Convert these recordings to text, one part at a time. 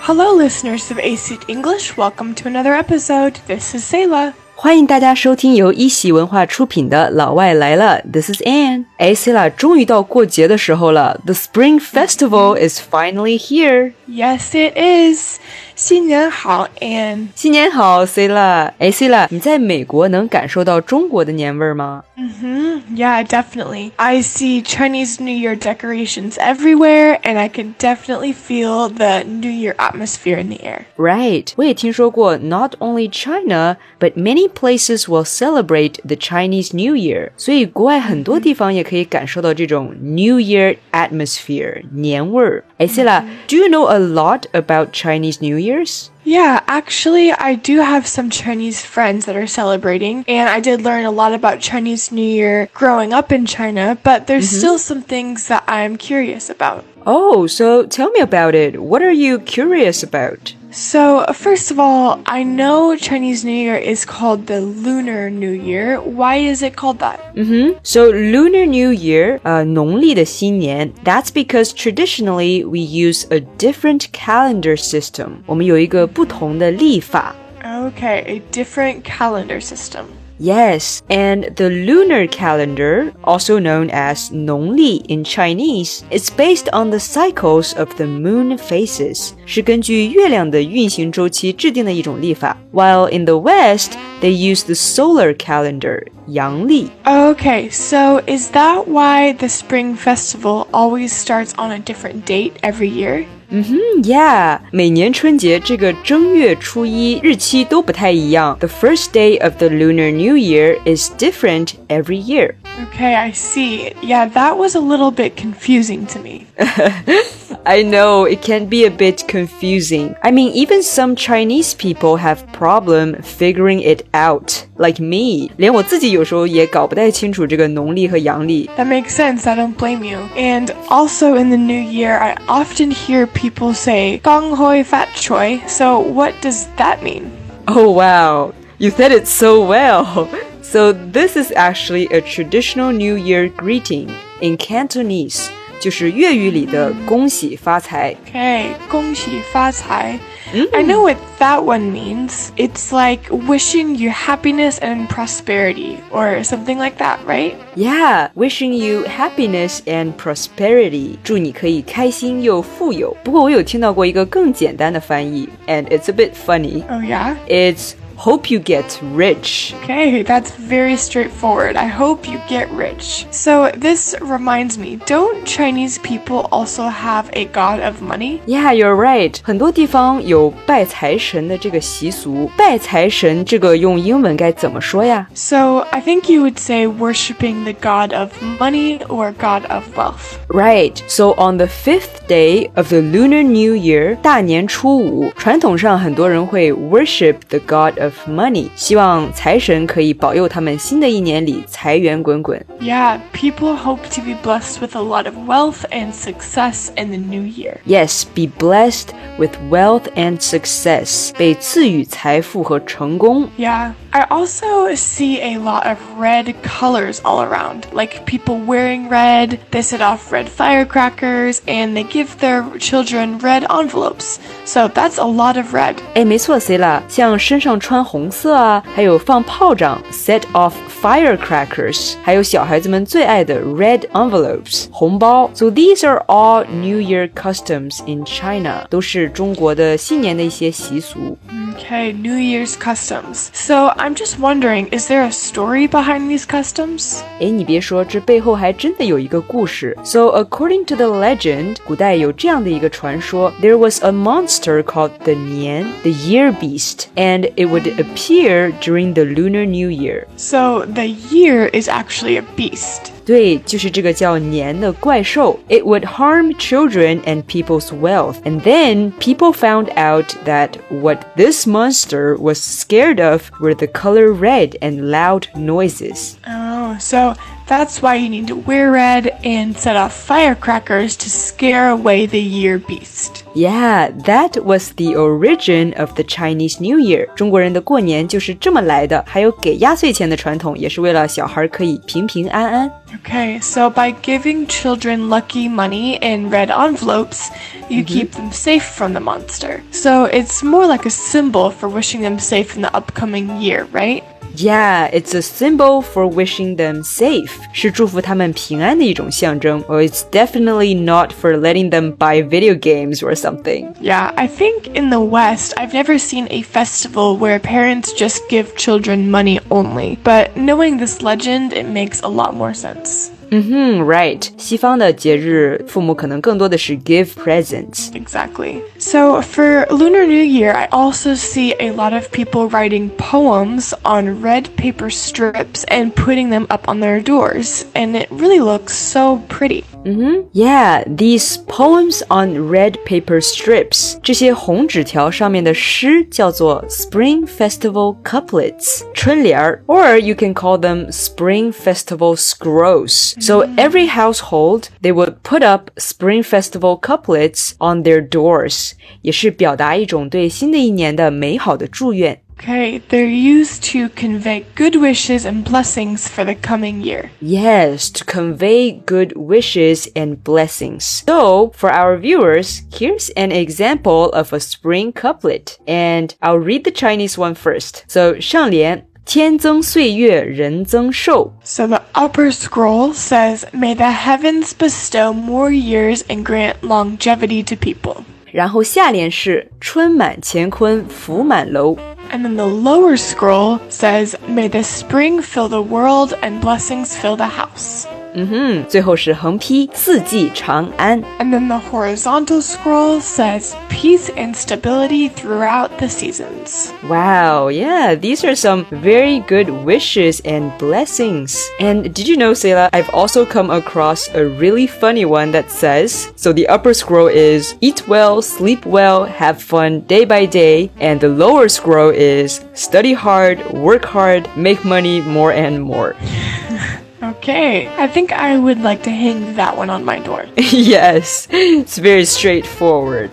Hello, listeners of AC English. Welcome to another episode. This is Sayla. 欢迎大家收听由一喜文化出品的《老外来了》，This is Anne。哎，C 啦，终于到过节的时候了，The Spring Festival is finally here。Yes, it is. 新年好，Anne。新年好，C 啦。哎，C 啦，你在美国能感受到中国的年味儿吗？嗯哼，Yeah, definitely. I see Chinese New Year decorations everywhere, and I can definitely feel the New Year atmosphere in the air. Right. 我也听说过，Not only China, but many places will celebrate the Chinese New Year. 所以国外很多地方也可以感受到这种 New Year atmosphere 年味儿。哎，C 啦，Do you know a lot about Chinese New Year's? Yeah, actually, I do have some Chinese friends that are celebrating, and I did learn a lot about Chinese New Year growing up in China, but there's mm -hmm. still some things that I'm curious about. Oh, so tell me about it. What are you curious about? So, first of all, I know Chinese New Year is called the Lunar New Year. Why is it called that? Mm-hmm. So, Lunar New Year, uh, 农历的新年, that's because traditionally we use a different calendar system. 我们有一个不同的历法. Okay, a different calendar system. Yes, and the lunar calendar, also known as 农历 in Chinese, is based on the cycles of the moon phases. 是根据月亮的运行周期制定的一种历法。While in the West, they use the solar calendar, 阳历. Okay, so is that why the Spring Festival always starts on a different date every year? 嗯哼，Yeah，每年春节这个正月初一日期都不太一样。The first day of the Lunar New Year is different every year. Okay, I see. Yeah, that was a little bit confusing to me. I know it can be a bit confusing. I mean, even some Chinese people have problem figuring it out. Like me, 连我自己有时候也搞不太清楚这个农历和阳历。That makes sense. I don't blame you. And also in the new year, I often hear people say "gong hoi fat choi." So what does that mean? Oh wow, you said it so well. So this is actually a traditional New Year greeting in Cantonese. 就是粤语里的恭喜发财。Okay, 恭喜发财. Mm. I know what that one means. It's like wishing you happiness and prosperity, or something like that, right? Yeah, wishing you happiness and prosperity. 祝你可以开心又富有。不过我有听到过一个更简单的翻译，and it's a bit funny. Oh yeah. It's hope you get rich. Okay, that's very straightforward. I hope you get rich. So this reminds me, don't Chinese people also have a god of money? Yeah, you're right. 很多地方有拜财神的这个习俗。拜财神这个用英文该怎么说呀？So I think you would say worshiping the god of money or god of wealth. Right. So on the fifth day of the Lunar New Year, 大年初五，传统上很多人会 worship the god of of money，希望财神可以保佑他们新的一年里财源滚滚。Yeah, people hope to be blessed with a lot of wealth and success in the new year. Yes, be blessed with wealth and success，被赐予财富和成功。Yeah. I also see a lot of red colors all around, like people wearing red, they set off red firecrackers, and they give their children red envelopes. So that's a lot of red. 哎，没错，C 啦，像身上穿 红色啊，还有放炮仗 set off firecrackers，还有小孩子们最爱的 red envelopes 红包。So these are all New Year customs in China，都是中国的新年的一些习俗。 Okay, New Year's customs. So I'm just wondering, is there a story behind these customs? 哎，你别说，这背后还真的有一个故事。So according to the legend，古代有这样的一个传说：There was a monster called the Nian, the year beast, and it would appear during the Lunar New Year. So the year is actually a beast. 对，就是这个叫年的怪兽。It would harm children and people's wealth. And then people found out that what this monster was scared of were the color red and loud noises. Oh, so that's why you need to wear red and set off firecrackers to scare away the year beast. Yeah, that was the origin of the Chinese New Year. 中国人的过年就是这么来的。还有给压岁钱的传统，也是为了小孩可以平平安安。Okay, so by giving children lucky money in red envelopes, you keep them safe from the monster. So it's more like a symbol for wishing them safe in the upcoming year, right? Yeah, it's a symbol for wishing them safe. 是祝福他们平安的一种象征. Well, it's definitely not for letting them buy video games or something. Yeah, I think in the West, I've never seen a festival where parents just give children money only. But knowing this legend, it makes a lot more sense. Mm-hmm, right. 西方的节日，父母可能更多的是 give presents. Exactly. So for Lunar New Year, I also see a lot of people writing poems on red paper strips and putting them up on their doors, and it really looks so pretty. Mm-hmm. Yeah, these poems on red paper strips. 这些红纸条上面的诗叫做 Spring Festival couplets, 春联儿, or you can call them Spring Festival scrolls. So every household, they would put up Spring Festival couplets on their doors, 也是表达一种对新的一年的美好的祝愿。 Okay, they're used to convey good wishes and blessings for the coming year. Yes, to convey good wishes and blessings. So, for our viewers, here's an example of a spring couplet. And I'll read the Chinese one first. So, 上联天增岁月人增寿 So the upper scroll says, May the heavens bestow more years and grant longevity to people. 然后下联是春满干坤福满楼 And then the lower scroll says, May the spring fill the world and blessings fill the house. 嗯哼，最后是横批四季长安 And then the horizontal scroll says, Peace and stability throughout the seasons. Wow, yeah, these are some very good wishes and blessings. And did you know, Sayla, I've also come across a really funny one that says, so the upper scroll is eat well, sleep well, have fun day by day, and the lower scroll is study hard, work hard, make money more and more. Okay, I think I would like to hang that one on my door. yes, it's very straightforward.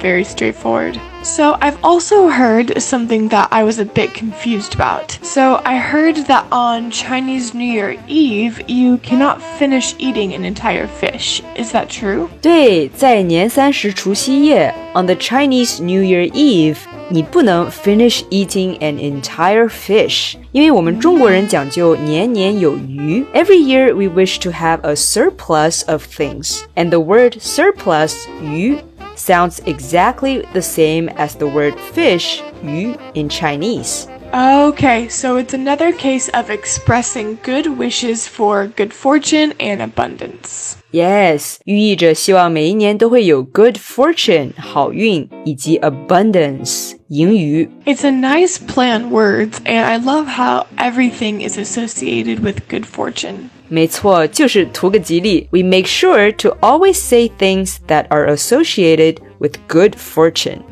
Very straightforward. So, I've also heard something that I was a bit confused about. So, I heard that on Chinese New Year Eve, you cannot finish eating an entire fish. Is that true? 对，在年三十除夕夜，on the Chinese New Year Eve， 你不能 finish eating an entire fish，因为我们中国人讲究年年有余。Every year we wish to have a surplus of things, and the word surplus 余 sounds exactly the same as the word fish 鱼 in Chinese. Okay, so it's another case of expressing good wishes for good fortune and abundance. Yes，寓意着希望每一年都会有 good fortune 好运以及 abundance 盈余。 It's a nice play on words, and I love how everything is associated with good fortune. 没错，就是图个吉利。We make sure to always say things that are associated with good fortune.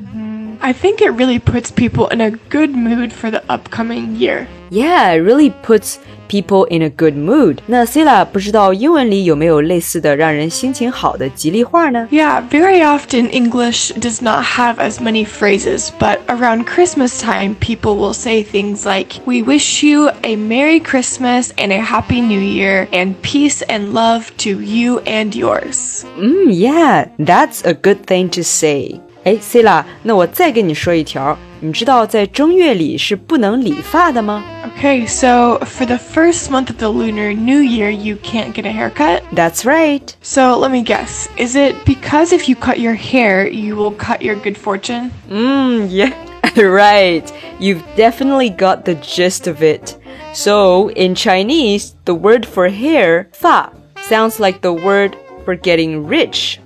I think it really puts people in a good mood for the upcoming year. Yeah, it really puts people in a good mood. 那 Sila 不知道英文里有没有类似的让人心情好的吉利话呢？ Yeah, very often English does not have as many phrases, but around Christmas time, people will say things like, We wish you a Merry Christmas and a Happy New Year, and peace and love to you and yours. 嗯，Yeah, that's a good thing to say. 哎，Sila，那我再跟你说一条， 你知道在正月里是不能理发的吗 Okay, so for the first month of the Lunar New Year, you can't get a haircut. ？That's right. So let me guess. Is it because if you cut your hair, you will cut your good fortune? Mm, yeah, right. You've definitely got the gist of it. So, in Chinese, the word for hair, 发 sounds like the word for getting rich.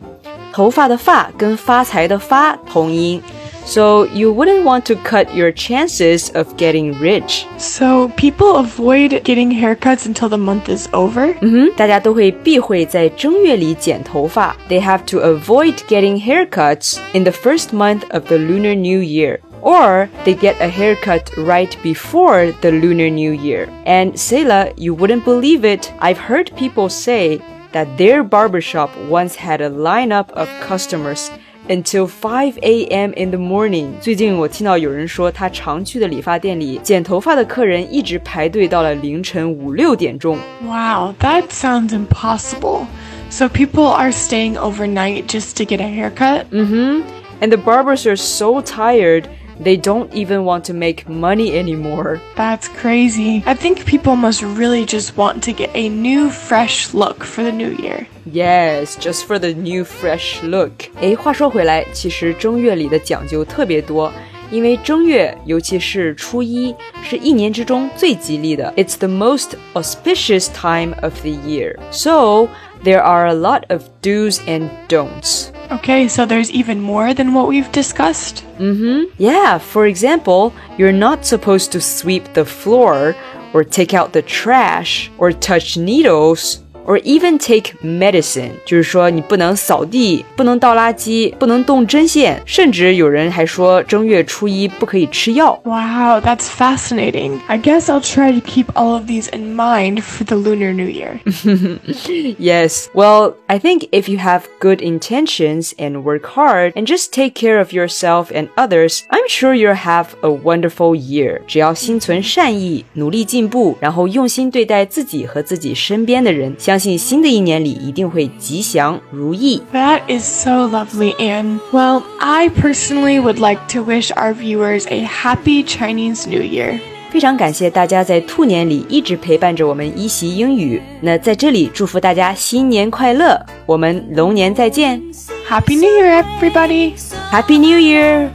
头发的发跟发财的发同音. So, you wouldn't want to cut your chances of getting rich. So people avoid getting haircuts until the month is over? 嗯哼，大家都会避讳在正月里剪头发. They have to avoid getting haircuts in the first month of the Lunar New Year. Or they get a haircut right before the Lunar New Year. And Sela, you wouldn't believe it. I've heard people say that their barbershop once had a lineup of customers until 5 a.m. in the morning。最近我听到有人说，他常去的理发店里，剪头发的客人一直排队到了凌晨五六点钟。Wow, that sounds impossible. So people are staying overnight just to get a haircut? Mm-hmm. And the barbers are so tired they don't even want to make money anymore. That's crazy. I think people must really just want to get a new fresh look for the new year. Yes, just for the new fresh look. 诶，话说回来，其实正月里的讲究特别多。因为正月，尤其是初一，是一年之中最吉利的。It's the most auspicious time of the year. So there are a lot of do's and don'ts. Okay, so there's even more than what we've discussed? Mm-hmm. Yeah, for example, you're not supposed to sweep the floor or take out the trash or touch needles or even take medicine，就是说你不能扫地，不能倒垃圾，不能动针线，甚至有人还说正月初一不可以吃药。Wow, that's fascinating. I guess I'll try to keep all of these in mind for the Lunar New Year. yes. Well, I think if you have good intentions and work hard and just take care of yourself and others, I'm sure you'll have a wonderful year. 只要心存善意，努力进步，然后用心对待自己和自己身边的人，相 信新的一年里一定会吉祥如意。That is so lovely, Anne. Well, I personally would like to wish our viewers a happy Chinese New Year. 非常感谢大家在兔年里一直陪伴着我们一席英语。那在这里祝福大家新年快乐，我们龙年再见。Happy New Year, everybody! Happy New Year!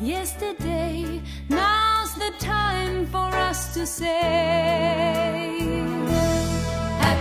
Yesterday, now's the time for us to say